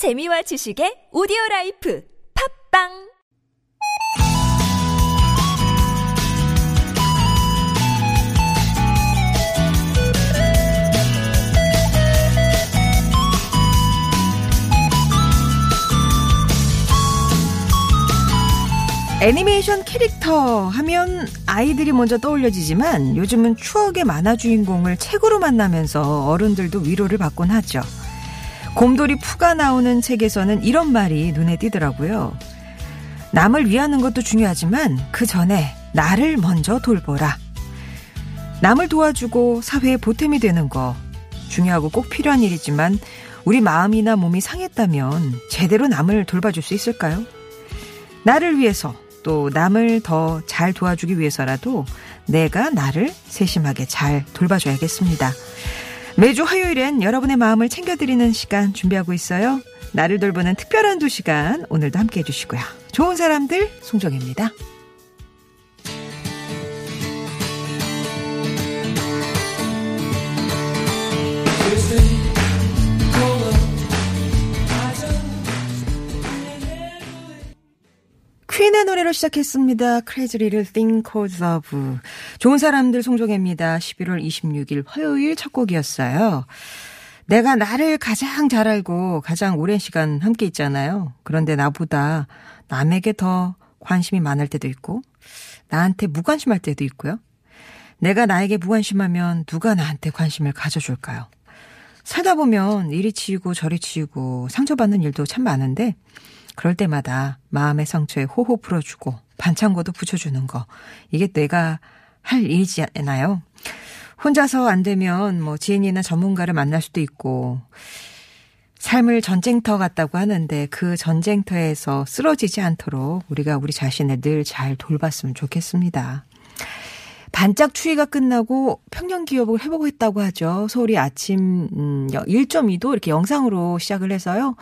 재미와 지식의 오디오 life 팟빵 애니메이션 캐릭터 하면 아이들이 먼저 떠올려지지만 요즘은 추억의 만화 주인공을 책으로 만나면서 어른들도 위로를 받곤 하죠. 곰돌이 푸가 나오는 책에서는 이런 말이 눈에 띄더라고요. 남을 위하는 것도 중요하지만 그 전에 나를 먼저 돌보라. 남을 도와주고 사회에 보탬이 되는 거 중요하고 꼭 필요한 일이지만 우리 마음이나 몸이 상했다면 제대로 남을 돌봐줄 수 있을까요? 나를 위해서 또 남을 더 잘 도와주기 위해서라도 내가 나를 세심하게 잘 돌봐줘야겠습니다. 매주 화요일엔 여러분의 마음을 챙겨드리는 시간 준비하고 있어요. 나를 돌보는 특별한 두 시간 오늘도 함께 해주시고요. 좋은 사람들 송정입니다. 퀸의 노래로 시작했습니다. Crazy Little Thing Called Love. 좋은 사람들 송정혜입니다. 11월 26일 화요일 첫 곡이었어요. 내가 나를 가장 잘 알고 가장 오랜 시간 함께 있잖아요. 그런데 나보다 남에게 더 관심이 많을 때도 있고 나한테 무관심할 때도 있고요. 내가 나에게 무관심하면 누가 나한테 관심을 가져줄까요? 살다 보면 이리 치이고 저리 치이고 상처받는 일도 참 많은데 그럴 때마다 마음의 상처에 호호 풀어주고 반창고도 붙여주는 거. 이게 내가 할 일이지 않나요? 혼자서 안 되면 뭐 지인이나 전문가를 만날 수도 있고 삶을 전쟁터 같다고 하는데 그 전쟁터에서 쓰러지지 않도록 우리가 우리 자신을 늘 잘 돌봤으면 좋겠습니다. 반짝 추위가 끝나고 평년 기업을 있다고 하죠. 서울이 아침 1.2도 음, 이렇게 영상으로 시작을 해서요.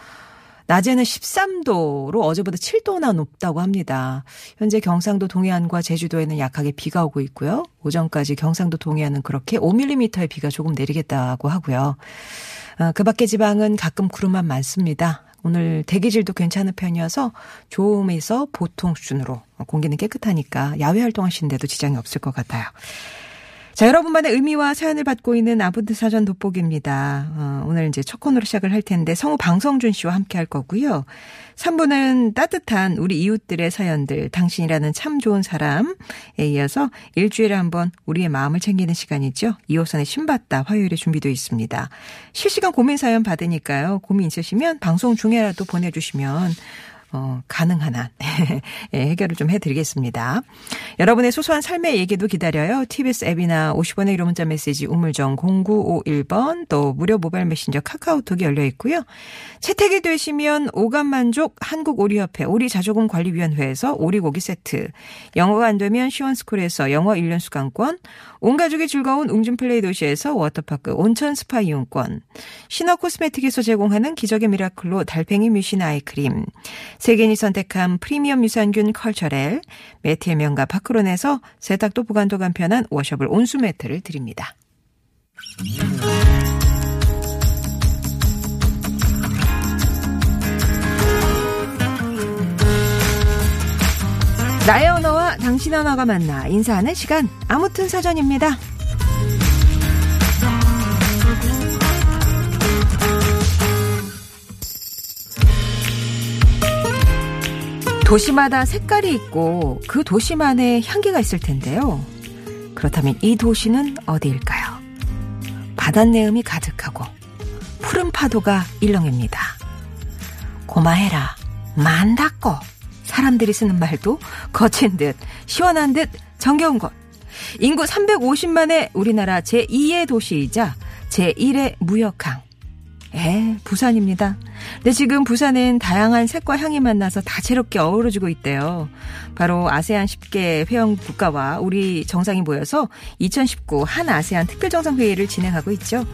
낮에는 13도로 어제보다 7도나 높다고 합니다. 현재 경상도 동해안과 제주도에는 약하게 비가 오고 있고요. 오전까지 경상도 동해안은 그렇게 5mm의 비가 조금 내리겠다고 하고요. 어, 그 밖의 지방은 가끔 구름만 많습니다. 오늘 대기질도 괜찮은 편이어서 좋음에서 보통 수준으로 공기는 깨끗하니까 야외 활동하시는데도 지장이 없을 것 같아요. 자, 여러분만의 의미와 사연을 받고 있는 아부드 사전 돋보기입니다. 어, 오늘 이제 첫 코너로 시작을 할 텐데 성우 방성준 씨와 함께 할 거고요. 3부는 따뜻한 우리 이웃들의 사연들, 당신이라는 참 좋은 사람에 이어서 일주일에 한 번 우리의 마음을 챙기는 시간이죠. 이호선의 신받다 화요일에 준비되어 있습니다. 실시간 고민 사연 받으니까요. 고민 있으시면 방송 중에라도 보내주시면 어, 가능한 한 예, 해결을 좀 해드리겠습니다. 여러분의 소소한 삶의 얘기도 기다려요. TBS 앱이나 50원의 1호 문자 메시지 우물정 0951번 또 무료 모바일 메신저 카카오톡이 열려 있고요. 채택이 되시면 오감만족 한국오리협회 오리자조금관리위원회에서 오리고기 세트 영어가 안 되면 시원스쿨에서 영어 1년 수강권 온가족이 즐거운 웅진플레이 도시에서 워터파크 온천 스파 이용권 신화 코스메틱에서 제공하는 기적의 미라클로 달팽이 뮤신 아이크림 세계인이 선택한 프리미엄 유산균 컬처렐, 매트의 명가 파크론에서 세탁도 보관도 간편한 washable 온수 매트를 드립니다. 나의 언어와 당신 언어가 만나 인사하는 시간 아무튼 사전입니다. 도시마다 색깔이 있고 그 도시만의 향기가 있을 텐데요. 그렇다면 이 도시는 어디일까요? 바닷내음이 가득하고 푸른 파도가 일렁입니다. 고마해라, 만다꼬. 사람들이 쓰는 말도 거친 듯, 시원한 듯, 정겨운 것. 인구 350만의 우리나라 제2의 도시이자 제1의 무역항. 예, 부산입니다. 근데 지금 부산은 다양한 색과 향이 만나서 다채롭게 어우러지고 있대요. 바로 아세안 10개 회원 국가와 우리 정상이 모여서 2019 한 아세안 특별정상회의를 진행하고 있죠.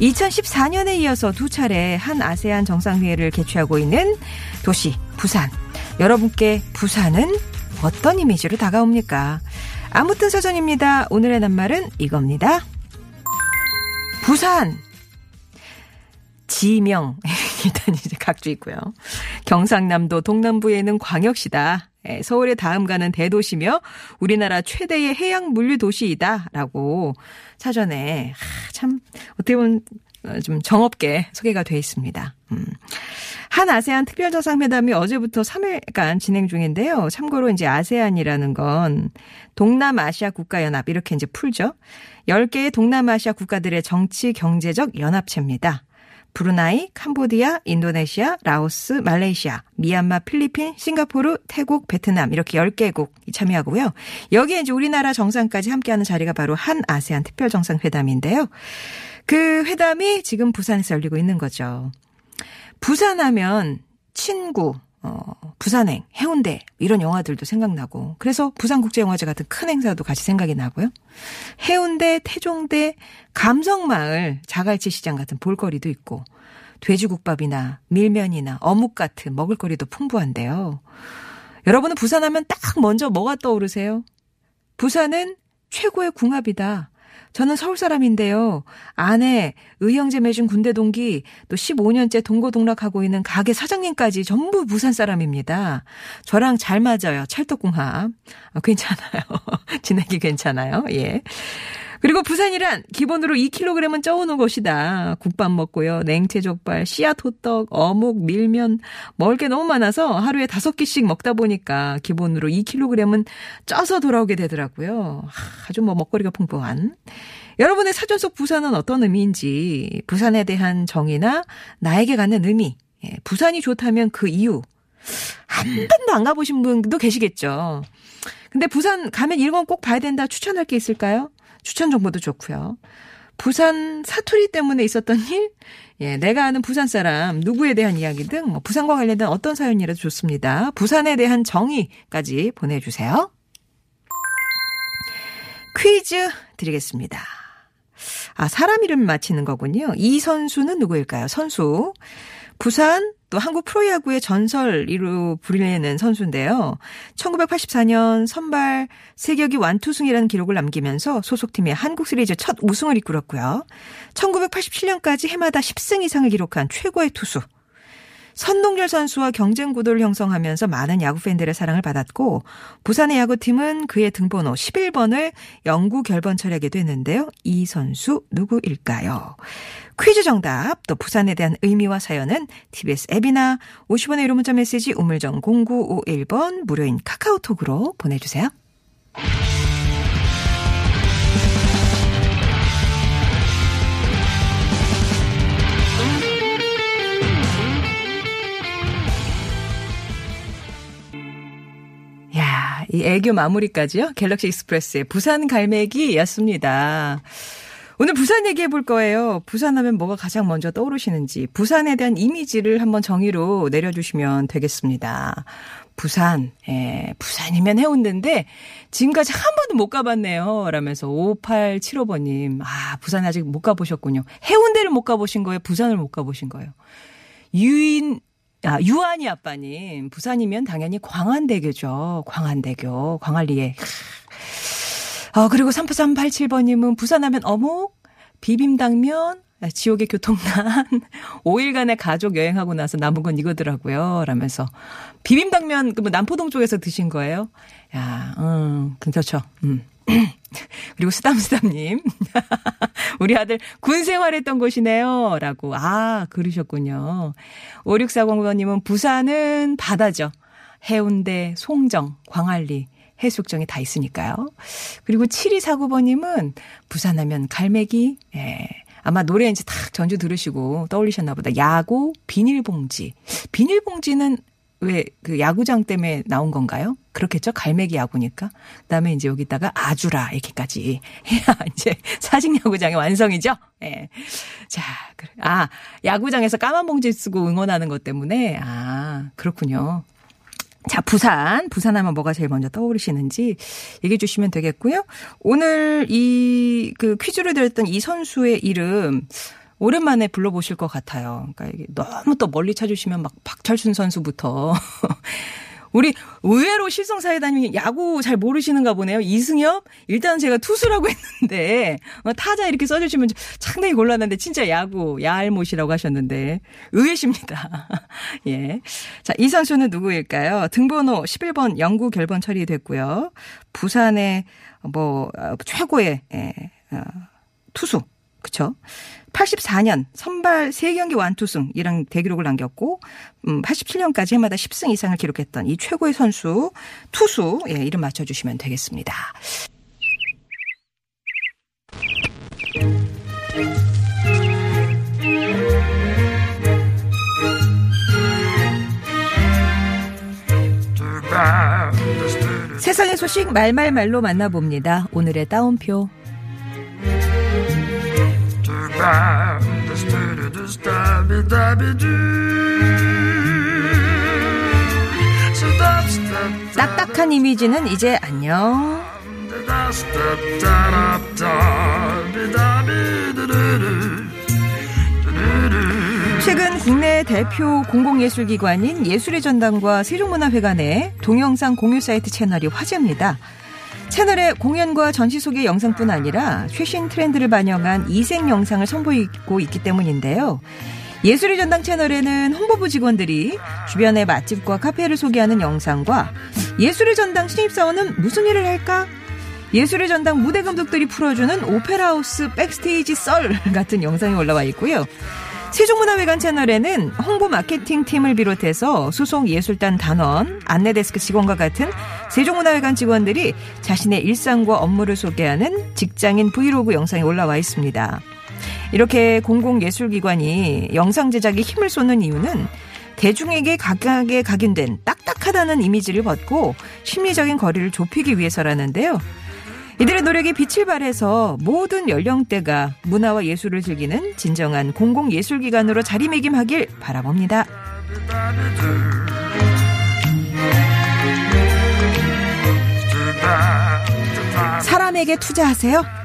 2014년에 이어서 두 차례 한 아세안 정상회의를 개최하고 있는 도시 부산. 여러분께 부산은 어떤 이미지로 다가옵니까? 아무튼 사전입니다. 오늘의 낱말은 이겁니다. 부산 지명 일단 이제 각주 있고요. 경상남도 동남부에는 광역시다. 예, 서울의 다음 가는 대도시며 우리나라 최대의 해양 물류 도시이다라고 사전에 하, 참 어떻게 보면 어, 좀 정없게 소개가 돼 있습니다. 음. 한 아세안 특별 정상회담이 어제부터 3일간 진행 중인데요. 참고로 이제 아세안이라는 건 동남아시아 국가 연합 이렇게 이제 풀죠. 10개의 동남아시아 국가들의 정치 경제적 연합체입니다. 브루나이, 캄보디아, 인도네시아, 라오스, 말레이시아, 미얀마, 필리핀, 싱가포르, 태국, 베트남 이렇게 10개국이 참여하고요. 여기에 이제 우리나라 정상까지 함께하는 자리가 바로 한 아세안 특별 정상회담인데요. 그 회담이 지금 부산에서 열리고 있는 거죠. 부산하면 친구, 어, 부산행, 해운대 이런 영화들도 생각나고 그래서 부산국제영화제 같은 큰 행사도 같이 생각이 나고요. 해운대, 태종대, 감성마을, 자갈치 시장 같은 볼거리도 있고 돼지국밥이나 밀면이나 어묵 같은 먹을거리도 풍부한데요. 여러분은 부산하면 딱 먼저 뭐가 떠오르세요? 부산은 최고의 궁합이다. 저는 서울 사람인데요. 아내, 의형제 맺은 군대 동기, 또 15년째 동고동락하고 있는 가게 사장님까지 전부 부산 사람입니다. 저랑 잘 맞아요. 찰떡궁합. 아, 괜찮아요. 지내기 괜찮아요. 예. 그리고 부산이란 기본으로 2kg은 쪄오는 곳이다. 국밥 먹고요. 냉채 족발, 씨앗 호떡, 어묵, 밀면 먹을 게 너무 많아서 하루에 다섯 끼씩 먹다 보니까 기본으로 2kg은 쪄서 돌아오게 되더라고요. 아주 뭐 먹거리가 풍부한. 여러분의 사전 속 부산은 어떤 의미인지 부산에 대한 정의나 나에게 갖는 의미 예, 부산이 좋다면 그 이유 한 번도 안 가보신 분도 계시겠죠. 근데 부산 가면 이런 건 꼭 봐야 된다 추천할 게 있을까요? 추천 정보도 좋고요. 부산 사투리 때문에 있었던 일, 예, 내가 아는 부산 사람 누구에 대한 이야기 등뭐 부산과 관련된 어떤 사연이라도 좋습니다. 부산에 대한 정의까지 보내주세요. 퀴즈 드리겠습니다. 아, 사람 이름 맞히는 거군요. 이 선수는 누구일까요? 선수. 부산 또 한국 프로야구의 전설이로 불리는 선수인데요. 1984년 선발 세격이 완투승이라는 기록을 남기면서 소속팀의 한국 시리즈 첫 우승을 이끌었고요. 1987년까지 해마다 10승 이상을 기록한 최고의 투수. 선동열 선수와 경쟁 구도를 형성하면서 많은 야구 팬들의 사랑을 받았고 부산의 야구팀은 그의 등번호 11번을 영구 결번철하게 됐는데요. 이 선수 누구일까요? 퀴즈 정답 또 부산에 대한 의미와 사연은 TBS 앱이나 50원의 유료 문자 메시지 우물정 0951번 무료인 카카오톡으로 보내주세요. 이 애교 마무리까지요. 갤럭시 익스프레스의 부산 갈매기였습니다. 오늘 부산 얘기해 볼 거예요. 부산 하면 뭐가 가장 먼저 떠오르시는지, 부산에 대한 이미지를 한번 정의로 내려주시면 되겠습니다. 부산, 예, 부산이면 해운대인데, 지금까지 한 번도 못 가봤네요. 라면서 5875번님, 아, 부산 아직 못 가보셨군요. 해운대를 못 가보신 거예요? 부산을 못 가보신 거예요? 유인, 아, 유한이 아빠님, 부산이면 당연히 광안대교죠. 광안대교, 광안리에. 아, 그리고 34387번님은 부산하면 어묵, 비빔당면, 지옥의 교통난, 5일간의 가족 여행하고 나서 남은 건 이거더라고요. 라면서. 비빔당면, 그 뭐 남포동 쪽에서 드신 거예요? 야, 음, 괜찮죠. 음. 그리고 수담수담님. 우리 아들 군 생활했던 곳이네요. 라고. 아, 그러셨군요. 5640번님은 부산은 바다죠. 해운대, 송정, 광안리. 해수욕장이 다 있으니까요. 그리고 7249번님은 부산하면 갈매기, 예. 아마 노래 이제 탁 전주 들으시고 떠올리셨나 보다. 야구, 비닐봉지. 비닐봉지는 왜 그 야구장 때문에 나온 건가요? 그렇겠죠? 갈매기 야구니까. 그 다음에 이제 여기다가 아주라, 이렇게까지 해야 이제 사직 야구장의 완성이죠? 예. 자, 그래. 아, 야구장에서 까만 봉지 쓰고 응원하는 것 때문에, 아, 그렇군요. 자, 부산. 부산 하면 뭐가 제일 먼저 떠오르시는지 얘기해 주시면 되겠고요. 오늘 이 그 퀴즈를 드렸던 이 선수의 이름 오랜만에 불러보실 것 같아요. 그러니까 이게 너무 또 멀리 찾으시면 막 박철순 선수부터 우리 의외로 실성사회다님이 야구 잘 모르시는가 보네요. 이승엽? 일단 제가 투수라고 했는데, 어, 타자 이렇게 써주시면 상당히 곤란한데, 진짜 야구, 야알못이라고 하셨는데, 의외십니다. 예. 자, 이 선수는 누구일까요? 등번호 11번 영구 결번 처리됐고요. 부산의 뭐, 어, 최고의, 예, 어, 투수. 그쵸? 84년 선발 3경기 완투승이랑 대기록을 남겼고 음 87년까지 해마다 10승 이상을 기록했던 이 최고의 선수 투수 예 이름 맞춰 주시면 되겠습니다. 세상의 소식 말말말로 만나봅니다. 오늘의 따옴표. 딱딱한 이미지는 이제 안녕. 최근 국내 대표 공공예술기관인 예술의 전당과 세종문화회관의 동영상 공유 사이트 채널이 화제입니다. 채널에 공연과 전시 소개 영상뿐 아니라 최신 트렌드를 반영한 이색 영상을 선보이고 있기 때문인데요. 예술의 전당 채널에는 홍보부 직원들이 주변의 맛집과 카페를 소개하는 영상과 예술의 전당 신입사원은 무슨 일을 할까? 예술의 전당 무대 감독들이 풀어주는 오페라하우스 백스테이지 썰 같은 영상이 올라와 있고요. 세종문화회관 채널에는 홍보 마케팅 팀을 비롯해서 수송 예술단 단원, 안내데스크 직원과 같은 세종문화회관 직원들이 자신의 일상과 업무를 소개하는 직장인 브이로그 영상이 올라와 있습니다. 이렇게 공공예술기관이 영상 제작에 힘을 쏟는 이유는 대중에게 각각에 각인된 딱딱하다는 이미지를 벗고 심리적인 거리를 좁히기 위해서라는데요. 이들의 노력이 빛을 발해서 모든 연령대가 문화와 예술을 즐기는 진정한 공공예술기관으로 자리매김하길 바라봅니다. 사람에게 투자하세요.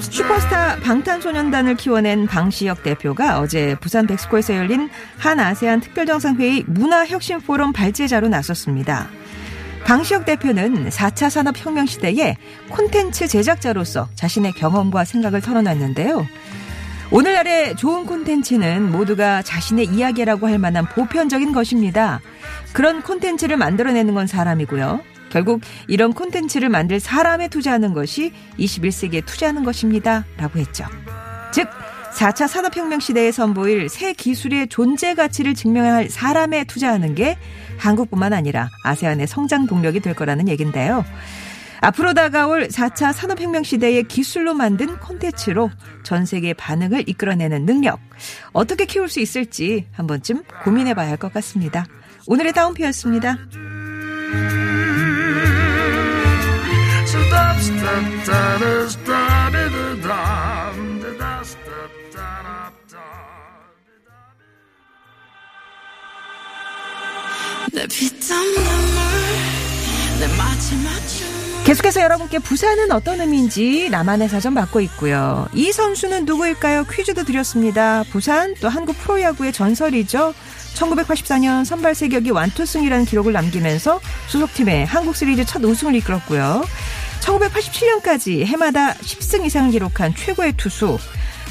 슈퍼스타 방탄소년단을 키워낸 방시혁 대표가 어제 부산 백스코에서 열린 한 아세안 특별정상회의 문화혁신포럼 발제자로 나섰습니다. 방시혁 대표는 4차 산업혁명 시대에 콘텐츠 제작자로서 자신의 경험과 생각을 털어놨는데요. 오늘날의 좋은 콘텐츠는 모두가 자신의 이야기라고 할 만한 보편적인 것입니다. 그런 콘텐츠를 만들어내는 건 사람이고요. 결국 이런 콘텐츠를 만들 사람에 투자하는 것이 21세기에 투자하는 것입니다. 라고 했죠. 즉, 4차 산업혁명 시대에 선보일 새 기술의 존재 가치를 증명할 사람에 투자하는 게 한국뿐만 아니라 아세안의 성장 동력이 될 거라는 얘긴데요. 앞으로 다가올 4차 산업혁명 시대의 기술로 만든 콘텐츠로 전 세계 반응을 이끌어내는 능력. 어떻게 키울 수 있을지 한 번쯤 고민해 봐야 할 것 같습니다. 오늘의 다운표였습니다. 계속해서 여러분께 부산은 어떤 의미인지 나만의 사전 받고 있고요. 이 선수는 누구일까요? 퀴즈도 드렸습니다. 부산 또 한국 프로야구의 전설이죠. 1984년 선발 세격이 완투승이라는 기록을 남기면서 소속팀의 한국 시리즈 첫 우승을 이끌었고요. 1987년까지 해마다 10승 이상을 기록한 최고의 투수.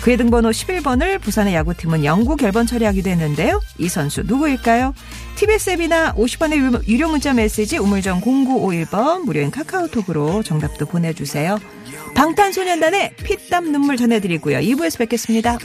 그의 등번호 11번을 부산의 야구팀은 영구 결번 처리하기도 했는데요. 이 선수 누구일까요? TBS 앱이나 50원의 유료 문자 메시지 우물정 0951번 무료인 카카오톡으로 정답도 보내주세요. 방탄소년단의 피땀 눈물 전해드리고요. 2부에서 뵙겠습니다.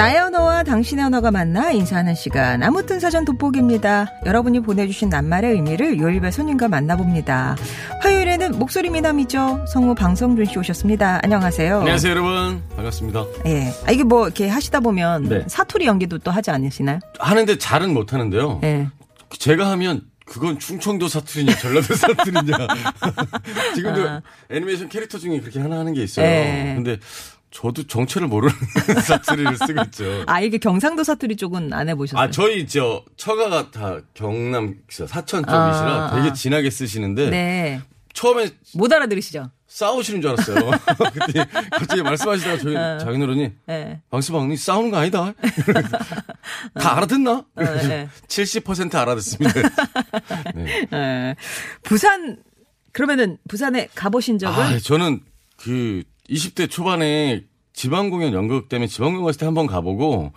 나의 언어와 당신의 언어가 만나 인사하는 시간 아무튼 사전 돋보기입니다. 여러분이 보내주신 낱말의 의미를 요일별 손님과 만나봅니다. 화요일에는 목소리 미남이죠. 성우 방성준 씨 오셨습니다. 안녕하세요. 안녕하세요 여러분 반갑습니다. 예. 아, 이게 뭐 이렇게 하시다 보면 네. 사투리 연기도 또 하지 않으시나요? 하는데 잘은 못하는데요. 예. 제가 하면 그건 충청도 사투리냐 전라도 사투리냐 지금도 아. 애니메이션 캐릭터 중에 그렇게 하나 하는 게 있어요. 네. 근데 저도 정체를 모르는 사투리를 쓰고 있죠. 아, 이게 경상도 사투리 쪽은 안 해보셨어요? 아, 저희 저 처가가 다 경남 사천 쪽이시라 아, 되게 아. 진하게 쓰시는데 네. 처음에 못 알아들으시죠? 싸우시는 줄 알았어요. 그때 갑자기 말씀하시다가 저희 어. 장인어른이 네. 방수방님 싸우는 거 아니다. 다 알아듣나? 어, 네. 70% 알아듣습니다. 네. 네. 부산, 그러면은 부산에 가보신 적은? 아, 저는 그 20대 초반에 지방 공연 연극 때문에 지방 공연 갔을 때 한 번 가보고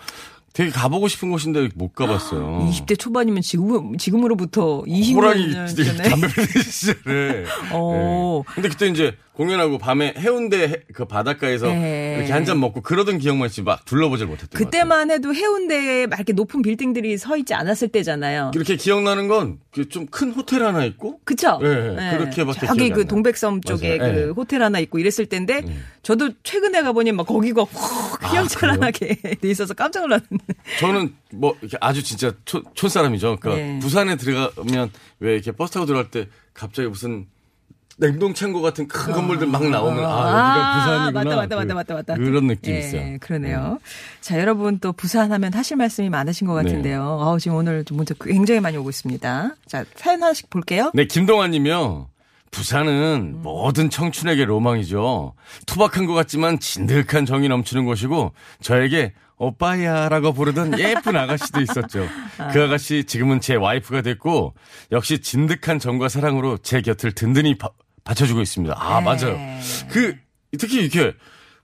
되게 가보고 싶은 곳인데 못 가봤어요. 20대 초반이면 지금, 지금으로부터 20년 호랑이. 담배 피는 시절에. 오. 네. 근데 그때 이제 공연하고 밤에 해운대 해- 그 바닷가에서 네. 이렇게 한 잔 먹고 그러던 기억만 있지 막 둘러보질 못했던 것 같아요. 그때만 해도 해운대에 막 이렇게 높은 빌딩들이 서 있지 않았을 때잖아요. 이렇게 기억나는 건 좀 큰 호텔 하나 있고 그쵸? 네, 네. 그렇게밖에 저기 그. 동백섬 쪽에 맞아요. 그 네. 호텔 하나 있고 이랬을 때인데 저도 최근에 가보니 막 거기가 확 아, 휘황찬란하게 돼 있어서 깜짝 놀랐는데. 저는 뭐 이렇게 아주 진짜 촌, 촌 사람이죠. 그러니까 네. 부산에 들어가면 왜 이렇게 버스 타고 들어갈 때 갑자기 무슨 냉동 창고 같은 큰 건물들 막 나오면 아, 여기가 부산이구나. 맞다, 맞다, 그- 맞다, 맞다, 맞다. 그런 느낌이 예, 있어요. 그러네요. 자, 여러분 또 부산 하면 하실 말씀이 많으신 것 같은데요. 네. 아우, 지금 오늘 좀 문자 굉장히 많이 오고 있습니다. 자, 사연 하나씩 볼게요. 네, 김동환 님이요. 부산은 모든 청춘에게 로망이죠. 투박한 것 같지만 진득한 정이 넘치는 곳이고 저에게 오빠야라고 부르던 예쁜 아가씨도 있었죠. 그 아가씨 지금은 제 와이프가 됐고 역시 진득한 정과 사랑으로 제 곁을 든든히 바, 받쳐주고 있습니다. 아 네. 맞아요. 그 특히 이렇게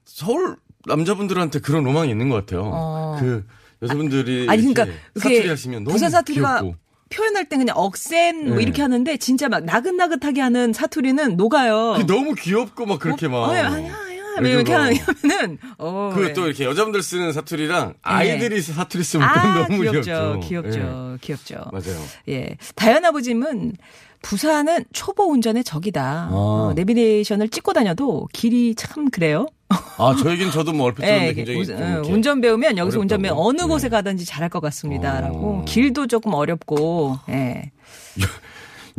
서울 남자분들한테 그런 로망이 있는 것 같아요. 어. 그 여자분들이 아니, 그러니까 사투리 하시면 너무 부산 사투리가 귀엽고. 표현할 때 그냥 억센 뭐 네. 이렇게 하는데 진짜 막 나긋나긋하게 하는 사투리는 녹아요. 너무 귀엽고 막 그렇게 막. 어, 아야, 아야, 뭐 이렇게 그래서 하면은 어. 그 예. 또 이렇게 여자분들 쓰는 사투리랑 아이들이 사투리 쓰면 또 아, 너무 귀엽죠. 귀엽죠. 귀엽죠. 예. 귀엽죠. 맞아요. 예. 다현 아버님은 부산은 초보 운전의 적이다. 아. 어, 내비게이션을 찍고 다녀도 길이 참 그래요. 아, 저 얘기는 저도 뭐 얼핏 들었는데 예, 굉장히 운- 좀 운전 배우면 여기서 운전 배우면? 어느 네. 곳에 가든지 잘할 것 같습니다라고 어. 길도 조금 어렵고 예.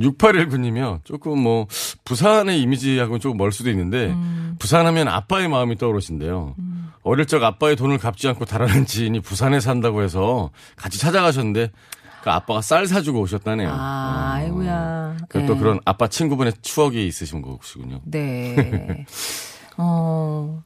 6819님이요. 조금 뭐 부산의 이미지하고는 조금 멀 수도 있는데 음. 부산하면 아빠의 마음이 떠오르신대요. 어릴 적 아빠의 돈을 갚지 않고 달아난 지인이 부산에 산다고 해서 같이 찾아가셨는데 그 아빠가 쌀 사주고 오셨다네요. 아, 아이고야. 그또 예. 그런 아빠 친구분의 추억이 있으신 것이군요. 네. 어,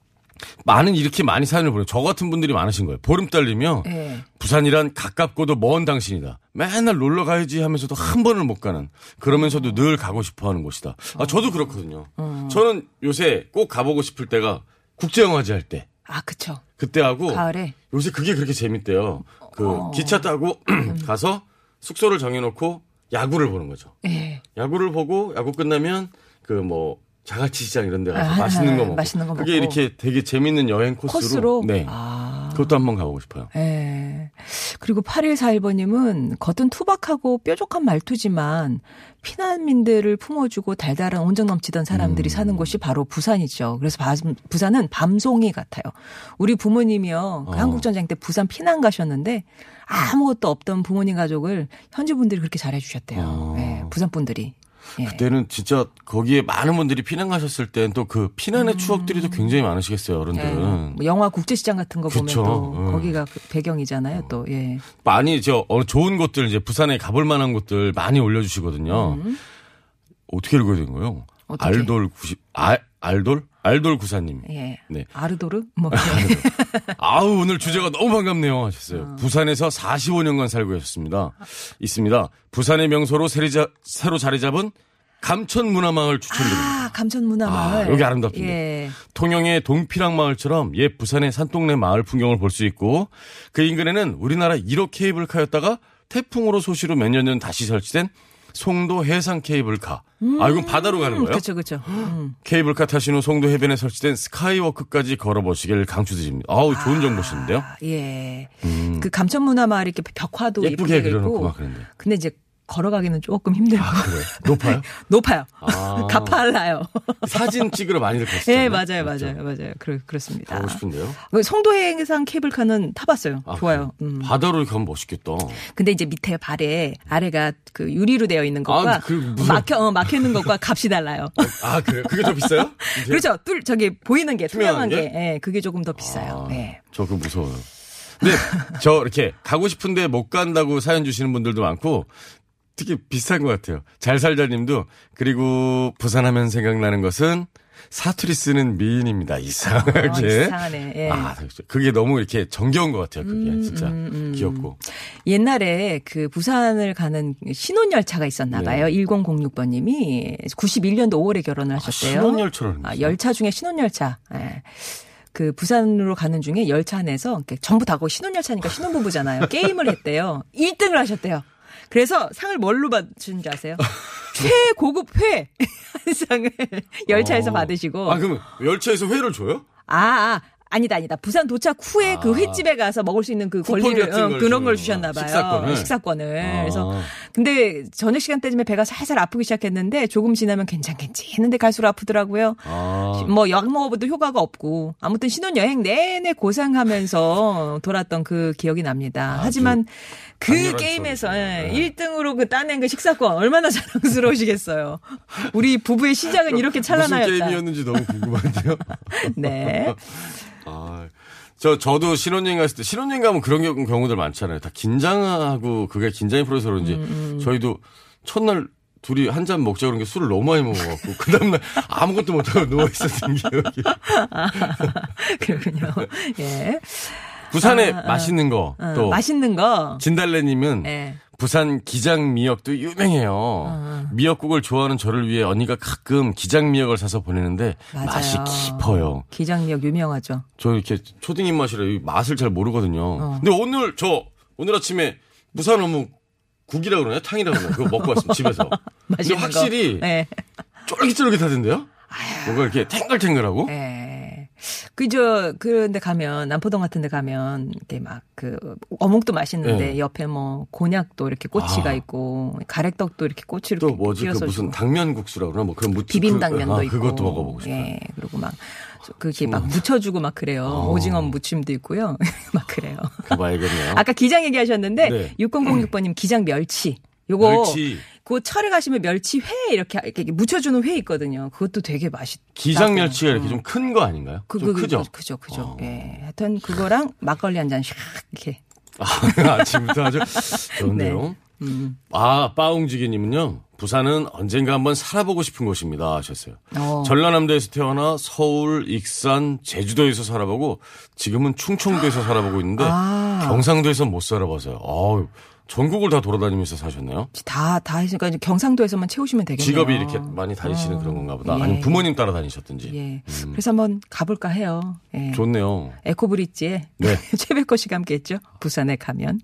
많은 이렇게 많이 사연을 보내요. 저 같은 분들이 많으신 거예요. 보름달님요. 예. 부산이란 가깝고도 먼 당신이다. 맨날 놀러 가야지 하면서도 한 번을 못 가는 그러면서도 늘 가고 싶어 하는 곳이다. 아, 저도 그렇거든요. 저는 요새 꼭 가보고 싶을 때가 국제영화제 할 때. 아, 그쵸. 그때 하고 가을에. 요새 그게 그렇게 재밌대요. 그 어. 기차 타고 가서 숙소를 정해놓고 야구를 보는 거죠. 예. 야구를 보고 야구 끝나면 그 뭐 자갈치 시장 이런 데 가서 아, 맛있는 거 먹고. 맛있는 거 그게 먹고. 이렇게 되게 재밌는 여행 코스로. 코스로? 네. 아. 그것도 한번 가보고 싶어요. 예. 그리고 8141번님은 겉은 투박하고 뾰족한 말투지만 피난민들을 품어주고 달달한 온정 넘치던 사람들이 사는 곳이 바로 부산이죠. 그래서 바- 부산은 밤송이 같아요. 우리 부모님이요. 그 어. 한국전쟁 때 부산 피난 가셨는데 아무것도 없던 부모님 가족을 현지 분들이 그렇게 잘해주셨대요. 어. 예, 부산 분들이. 예. 그때는 진짜 거기에 많은 분들이 피난 가셨을 땐 또 그 피난의 추억들이 또 굉장히 많으시겠어요, 예. 어른들은. 뭐 영화 국제시장 같은 거 보면 그쵸. 또 음. 거기가 그 배경이잖아요. 또 예. 많이 저 어, 좋은 곳들 이제 부산에 가볼 만한 곳들 많이 올려주시거든요. 어떻게 읽어야 되는 거예요? 음. 어떻게? 알돌 90알 알돌 알돌 구사님. 예. 네. 아르도르? 뭐. 아우 오늘 주제가 너무 반갑네요 하셨어요. 부산에서 45년간 살고 계셨습니다. 있습니다. 부산의 명소로 새리 자, 새로 자리 잡은 감천 문화마을 추천드립니다. 아, 감천 문화마을. 아, 여기 아름답던데. 예. 통영의 동피랑 마을처럼 옛 부산의 산동네 마을 풍경을 볼 수 있고 그 인근에는 우리나라 1호 케이블카였다가 태풍으로 소시로 몇 년 전 다시 설치된 송도 해상 케이블카. 아 이건 바다로 가는 거예요? 그렇죠, 그렇죠. 음. 케이블카 타신 후 송도 해변에 설치된 스카이워크까지 걸어보시길 강추드립니다. 아우 좋은 정보신데요. 아, 예. 그 감천문화 마을 이렇게 벽화도 음. 예쁘게 예쁘게 그려놓고. 막 그런데. 근데 이제 걸어가기는 조금 힘들고 그래. 높아요? 높아요. 아. 가팔라요. 사진 찍으러 많이들 갔어요. 예, 맞아요, 맞아요, 맞아요. 그렇, 그렇습니다. 가고 싶은데요. 그 송도해상 케이블카는 타봤어요. 아, 좋아요. 음. 바다로 가면 멋있겠다. 근데 이제 밑에 발에 아래가 그 유리로 되어 있는 것과 아, 그 무서워. 막혀 어, 막혀 있는 것과 값이 달라요. 아, 그래요? 그게 더 비싸요? 그렇죠. 뚫 저기 보이는 게 투명한 투명한 게, 게? 예, 그게 조금 더 비싸요. 아, 예. 저 그거 무서워요. 근데 저 이렇게 가고 싶은데 못 간다고 사연 주시는 분들도 많고 특히 비슷한 것 같아요. 잘 살자님도 그리고 부산하면 생각나는 것은 사투리 쓰는 미인입니다. 이상하게. 어, 이상하네. 예. 음, 아, 그게 너무 이렇게 정겨운 것 같아요. 그게 진짜 귀엽고. 옛날에 그 부산을 가는 신혼열차가 있었나 네. 봐요. 1006번님이 91년도 5월에 결혼을 하셨대요. 신혼열차라는 아, 거죠? 열차 중에 신혼열차. 예. 그 부산으로 가는 중에 열차 안에서 전부 다그 신혼열차니까 신혼부부잖아요. 게임을 했대요. 1등을 하셨대요. 그래서 상을 뭘로 받으신 줄 아세요? 최고급 회 한 상을 열차에서 어. 받으시고 아, 그럼 열차에서 회를 줘요? 아, 아, 아니다, 아니다. 부산 도착 후에 그 아. 횟집에 가서 먹을 수 있는 그 권리를, 어, 걸 그런 걸. 주셨나 봐요. 식사권을? 아. 그래서, 근데 저녁 시간 때쯤에 배가 살살 아프기 시작했는데 조금 지나면 괜찮겠지 했는데 갈수록 아프더라고요. 아. 뭐약 먹어봐도 효과가 없고 아무튼 신혼 여행 내내 고생하면서 돌았던 그 기억이 납니다. 하지만 그 게임에서. 예, 1등으로 그 따낸 그 식사권 얼마나 자랑스러우시겠어요. 우리 부부의 시작은 이렇게 무슨 찬란하였다. 게임이었는지 너무 궁금한데요. 네. 아, 저, 저도 신혼여행 갔을 때, 신혼여행 가면 그런 경우- 경우들 많잖아요. 다 긴장하고, 그게 긴장이 풀어서 그런지, 음, 저희도 첫날 둘이 한 잔 먹자 그런 게 술을 너무 많이 먹어갖고, 그 다음날 아무것도 못하고 누워 있었던 기억이. 그렇군요. 예. 부산에 아, 아. 맛있는 거, 어, 또, 맛있는 거. 진달래님은, 예. 부산 기장 미역도 유명해요. 미역국을 좋아하는 저를 위해 언니가 가끔 기장 미역을 사서 보내는데 맞아요. 맛이 깊어요. 기장미역 유명하죠. 저 이렇게 초딩 입맛이라 이 맛을 잘 모르거든요. 어. 근데 오늘 저 오늘 아침에 부산 어묵 국이라 그러나요? 탕이라 그러나요? 그거 먹고 왔습니다. 집에서. 근데 확실히 거. 예. 쫄깃쫄깃하던데요? 뭔가 이렇게 탱글탱글하고? 예. 그저 그런데 가면 남포동 같은 데 가면 이렇게 막 그 어묵도 맛있는데 네. 옆에 뭐 곤약도 이렇게 꼬치가 아. 있고 가래떡도 이렇게 꼬치로 또 뭐지? 그 무슨. 당면국수라 그러나 뭐 그런 무 비빔 당면도 그, 아, 있고 그것도 먹어보고 싶어요. 예. 그리고 막 그렇게 막 묻혀주고 막 그래요. 어. 오징어 무침도 있고요. 막 그래요. 가봐야겠네요. 아까 기장 얘기하셨는데 네. 6006번님 기장 멸치. 요거 멸치. 그 철에 가시면 멸치 회 이렇게 이렇게 묻혀주는 회 있거든요. 그것도 되게 맛있. 기장 멸치가 이렇게 좀 큰 거 아닌가요? 그, 좀 그, 크죠? 그, 그죠, 그죠. 어. 예. 하여튼 그거랑 막걸리 한 잔 샥 이렇게. 아, 아침부터 아주 좋은데요. 네. 음. 아, 빠웅지기님은요. 부산은 언젠가 한번 살아보고 싶은 곳입니다 하셨어요. 어. 전라남도에서 태어나 서울, 익산, 제주도에서 살아보고 지금은 충청도에서 살아보고 있는데 아. 경상도에서 못 살아봐서요. 아유, 전국을 다 돌아다니면서 사셨네요. 다, 다 했으니까 이제 경상도에서만 채우시면 되겠네요. 직업이 이렇게 많이 다니시는 그런 건가 보다. 예. 아니면 부모님 따라 다니셨든지. 예. 그래서 한번 가볼까 해요. 예. 좋네요. 에코브릿지에 네. 최백호 씨가 함께 했죠. 부산에 가면.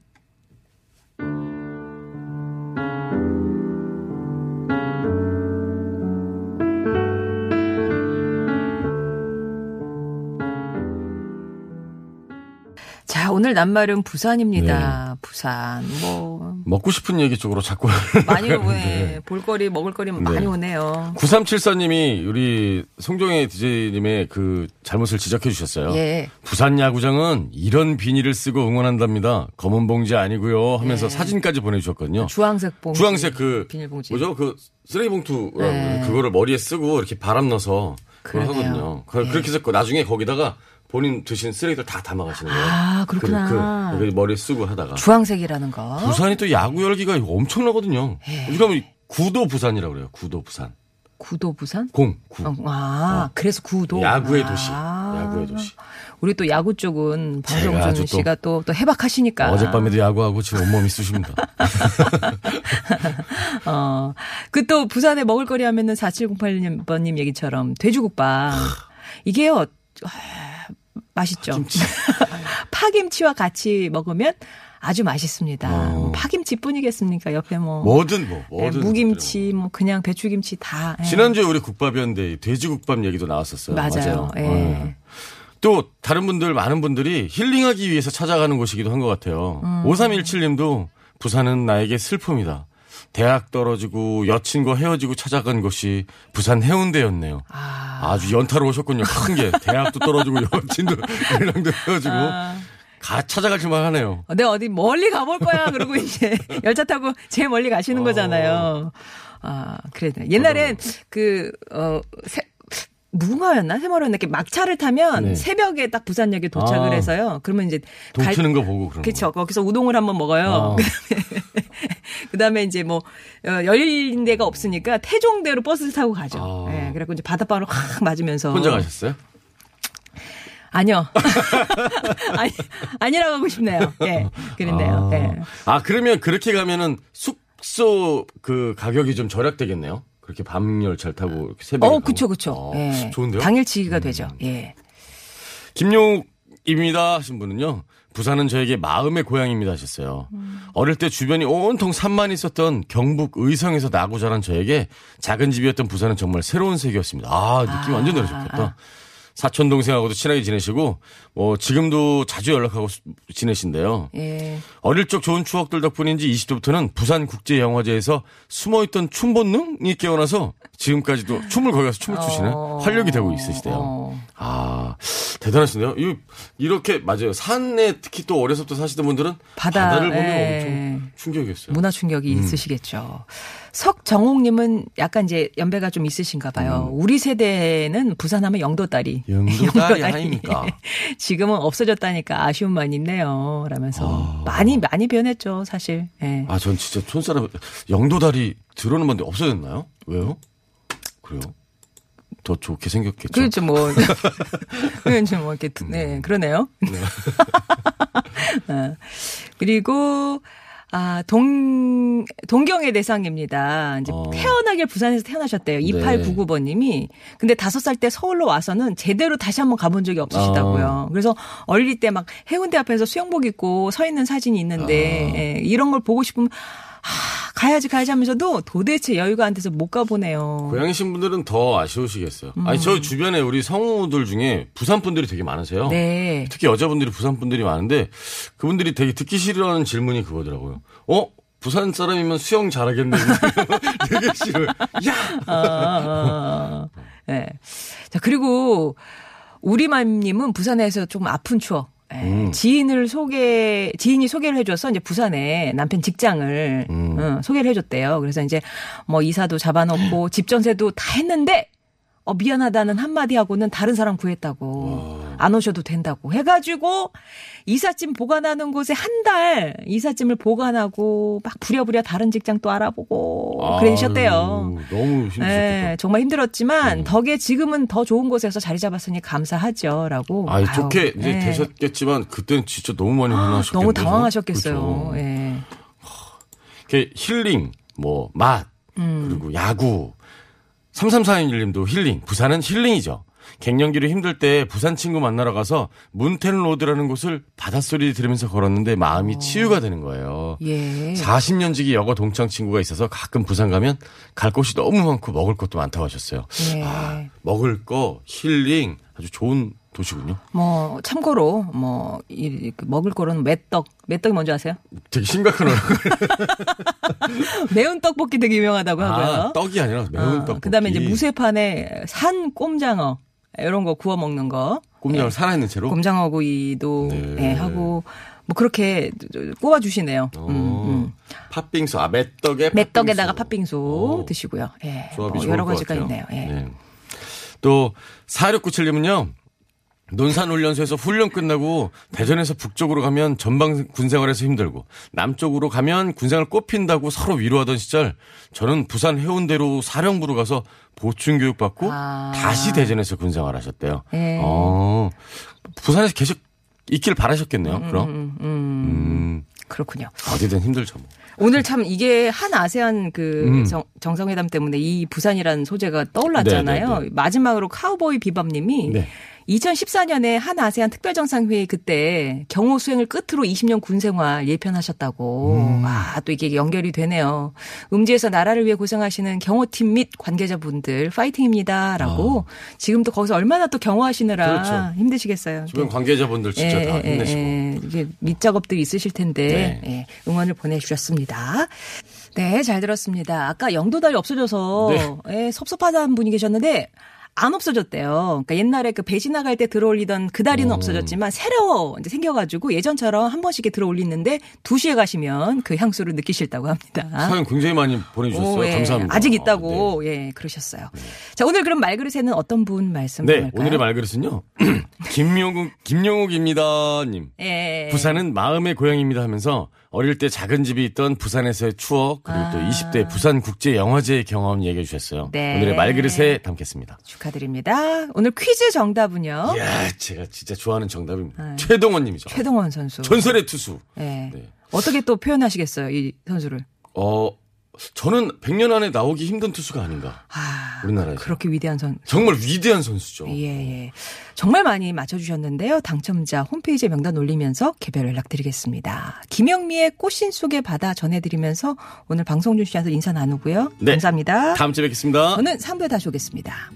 자, 오늘 낱말은 부산입니다. 부산. 뭐, 먹고 싶은 얘기 쪽으로 자꾸. 많이 네. 오네. 볼거리, 먹을거리 많이 오네요. 9374님이 우리 송정혜 DJ님의 그 잘못을 지적해 주셨어요. 예. 부산 야구장은 이런 비닐을 쓰고 응원한답니다. 검은 봉지 아니고요. 하면서 네. 사진까지 보내주셨거든요. 주황색 봉지. 주황색 그 비닐봉지. 뭐죠? 그 쓰레기 봉투라고 네. 그러죠. 그거를 머리에 쓰고 이렇게 바람 넣어서 그러네요. 하거든요. 그- 네. 그렇게 해서 그 나중에 거기다가 본인 드시는 쓰레기들 다 담아 가시는 거예요. 아, 그렇구나. 그, 그 머리에 쓰고 하다가. 주황색이라는 거. 부산이 또 야구 열기가 엄청나거든요. 예. 그러면 구도 부산이라고 그래요. 구도 부산. 구도 부산? 공, 구. 어, 아, 그래서 구도. 야구의 아. 도시. 야구의 도시. 우리 또 야구 쪽은 또 씨가 또, 또 해박하시니까. 어젯밤에도 야구하고 지금 온몸이 쑤십니다. 어. 그 또 부산에 먹을거리 하면은 4708번님 얘기처럼 돼지국밥. 이게요, 아, 맛있죠. 김치. 파김치와 같이 먹으면 아주 맛있습니다. 어. 파김치뿐이겠습니까? 옆에 뭐. 뭐든 뭐, 예, 뭐든. 무김치, 뭐 그냥 배추김치 다. 예. 지난주에 우리 국밥이었는데 돼지국밥 얘기도 나왔었어요. 맞아요. 예. 어. 또 다른 분들 많은 분들이 힐링하기 위해서 찾아가는 곳이기도 한 것 같아요. 음. 5317님도 부산은 나에게 슬픔이다. 대학 떨어지고 여친과 헤어지고 찾아간 곳이 부산 해운대였네요. 아. 주 연타로 오셨군요. 큰 게. 대학도 떨어지고 여친도 이랑도 헤어지고. 가 찾아가실만 하네요. 어, 내가 어디 멀리 가볼 거야. 그러고 이제 열차 타고 제일 멀리 가시는 어. 거잖아요. 아, 그래. 옛날엔 그, 어, 새, 무궁화였나? 새마을였나? 이렇게 막차를 타면 네. 새벽에 딱 부산역에 도착을 아. 해서요. 그러면 이제. 동 갈- 트는 거 보고 그런. 거. 거기서 우동을 한번 먹어요. 아. 그 다음에 이제 뭐, 어, 열린 데가 없으니까 태종대로 버스를 타고 가죠. 아. 예, 그래갖고 이제 바닷바로 확 맞으면서. 혼자 가셨어요? 아니요. 아니, 아니라고 하고 싶네요. 예. 그랬네요. 아. 예. 아, 그러면 그렇게 가면은 숙소 그 가격이 좀 절약되겠네요. 그렇게 밤 열차를 타고 이렇게 새벽에. 어. 그쵸, 그쵸. 어, 예. 좋은데요? 음. 당일치기가 되죠. 예. 김용욱입니다 하신 분은요. 부산은 저에게 마음의 고향입니다 하셨어요. 어릴 때 주변이 온통 산만 있었던 경북 의성에서 나고 자란 저에게 작은 집이었던 부산은 정말 새로운 세계였습니다. 아, 느낌 완전 다르셨겠다. 사촌 동생하고도 친하게 지내시고 뭐 지금도 자주 연락하고 수- 지내신데요. 예. 어릴 적 좋은 추억들 덕분인지 20대부터는 부산 국제 영화제에서 숨어있던 춤 본능이 깨어나서 지금까지도 춤을 거기 가서 춤을 추시는 어. 활력이 되고 있으시대요. 어. 아, 대단하신데요? 이, 이렇게, 맞아요. 산에 특히 또 어려서 또 사시던 분들은 바다, 바다, 를 보면 예. 엄청 충격이었어요. 문화 충격이 음. 있으시겠죠. 석정옥님은 약간 이제 연배가 좀 있으신가 봐요. 우리 세대는 부산하면 영도다리. 음. 영도다리 아닙니까? 지금은 없어졌다니까 아쉬움만 있네요. 라면서. 아. 많이, 많이 변했죠, 사실. 예. 아, 전 진짜 촌사람, 영도다리 들어오는 건데 없어졌나요? 왜요? 그래요? 더 좋게 생겼겠죠. 그렇죠, 뭐. 그렇죠, 뭐, 이렇게, 네, 그러네요. 어, 그리고, 아, 동, 동경의 대상입니다. 이제 어. 태어나길 부산에서 태어나셨대요. 2899번 님이. 근데 다섯 살 때 서울로 와서는 제대로 다시 한번 가본 적이 없으시다고요. 그래서 어릴 때 막 해운대 앞에서 수영복 입고 서 있는 사진이 있는데, 예, 이런 걸 보고 싶으면, 아, 가야지, 가야지 하면서도 도대체 여유가 안 돼서 못 가보네요. 고향이신 분들은 더 아쉬우시겠어요. 아니, 저 주변에 우리 성우들 중에 부산 분들이 되게 많으세요. 네. 특히 여자분들이 부산 분들이 많은데 그분들이 되게 듣기 싫어하는 질문이 그거더라고요. 어? 부산 사람이면 수영 잘하겠네. 되게 싫어요. 야! 아, 아, 아. 예. 자, 그리고 우리맘님은 부산에서 조금 아픈 추억. 예. 음. 지인을 소개, 지인이 소개를 해줘서 이제 부산에 남편 직장을 음. 어, 소개를 해줬대요. 그래서 이제 뭐 이사도 잡아놓고 집 전세도 다 했는데 어, 미안하다는 한마디 하고는 다른 사람 구했다고. 안 오셔도 된다고. 해가지고 이삿짐 보관하는 곳에 한 달 이삿짐을 보관하고 막 부랴부랴 다른 직장 또 알아보고 그러셨대요. 너무 힘드셨겠다. 네, 정말 힘들었지만 음. 덕에 지금은 더 좋은 곳에서 자리 잡았으니 감사하죠라고. 아유, 좋게 이제 네. 되셨겠지만 그때는 진짜 너무 많이 혼나셨겠네요. 너무 당황하셨겠어요. 그렇죠. 예. 이렇게 힐링, 뭐, 맛, 음. 그리고 야구. 3341님도 힐링. 부산은 힐링이죠. 갱년기로 힘들 때 부산 친구 만나러 가서 문텐로드라는 곳을 바닷소리 들으면서 걸었는데 마음이 치유가 되는 거예요. 예. 40년 지기 여고 동창 친구가 있어서 가끔 부산 가면 갈 곳이 너무 많고 먹을 것도 많다고 하셨어요. 예. 아, 먹을 거, 힐링 아주 좋은 도시군요. 뭐 참고로 뭐 이, 그 먹을 거로는 매떡, 매떡이 뭔지 아세요? 되게 심각한 얼굴. 매운 떡볶이 되게 유명하다고 하고요. 아, 떡이 아니라 매운 어, 떡. 그다음에 이제 무쇠판에 산 꼼장어 이런 거 구워 먹는 거. 꼼장을 살아있는 채로. 꼼장어 구이도 네. 예, 하고 뭐 그렇게 구워 주시네요. 어, 음, 음. 팥빙수, 아, 맷떡에 매떡에다가 팥빙수 오, 드시고요. 예. 조합이 뭐 여러 것 가지가. 있네요. 예. 네. 또 4697님은요. 논산훈련소에서 훈련 끝나고 대전에서 북쪽으로 가면 전방 군생활에서 힘들고 남쪽으로 가면 군생활 꼽힌다고 서로 위로하던 시절 저는 부산 해운대로 사령부로 가서 보충 교육 받고 아. 다시 대전에서 군생활 하셨대요. 예. 어, 부산에서 계속 있길 바라셨겠네요. 그럼 음, 음, 음, 그렇군요. 어디든 힘들죠. 뭐. 오늘 참 이게 한 아세안 그 음. 정, 정상회담 때문에 이 부산이라는 소재가 떠올랐잖아요. 네, 네, 마지막으로 카우보이 비밥님이 네. 2014년에 한 아세안 특별정상회의 그때 경호 수행을 끝으로 20년 군생활 예편하셨다고. 음. 아, 또 이게 연결이 되네요. 음지에서 나라를 위해 고생하시는 경호팀 및 관계자분들 파이팅입니다 라고 지금도 거기서 얼마나 또 경호하시느라 아. 그렇죠. 힘드시겠어요. 주변 관계자분들 진짜 다 힘내시고. 예, 이게 밑작업들이 있으실 텐데 네. 예, 응원을 보내주셨습니다. 네, 잘 들었습니다. 아까 영도달이 없어져서 네. 예, 섭섭하다는 분이 계셨는데 안 없어졌대요. 그러니까 옛날에 그 배 지나갈 때 들어올리던 그 다리는 음. 없어졌지만 새로 이제 생겨가지고 예전처럼 한 번씩 들어올리는데 2시에 가시면 그 향수를 느끼실다고 합니다. 사연 굉장히 많이 보내주셨어요. 오, 예. 감사합니다. 아직 네. 있다고 예 그러셨어요. 자 오늘 그럼 말그릇에는 어떤 분 말씀 네, 할까요? 오늘의 말그릇은요. 김용욱, 김용욱입니다.님. 예. 부산은 마음의 고향입니다 하면서 어릴 때 작은 집이 있던 부산에서의 추억 그리고 또 아. 20대 부산 국제 영화제 경험 얘기해 주셨어요. 네. 오늘의 말그릇에 담겠습니다. 축하드립니다. 오늘 퀴즈 정답은요. 이야, 제가 진짜 좋아하는 정답입니다. 네. 최동원 님이죠. 최동원 선수. 전설의 투수. 예. 네. 어떻게 또 표현하시겠어요 이 선수를? 어, 저는 100년 안에 나오기 힘든 투수가 아닌가. 아, 우리나라에서. 그렇게 위대한 선. 정말 위대한 선수죠. 예, 예. 정말 많이 맞춰주셨는데요. 당첨자 홈페이지에 명단 올리면서 개별 연락드리겠습니다. 김영미의 꽃신 속의 바다 전해드리면서 오늘 방송준 씨와서 인사 나누고요. 네. 감사합니다. 다음 주에 뵙겠습니다. 저는 3부에 다시 오겠습니다.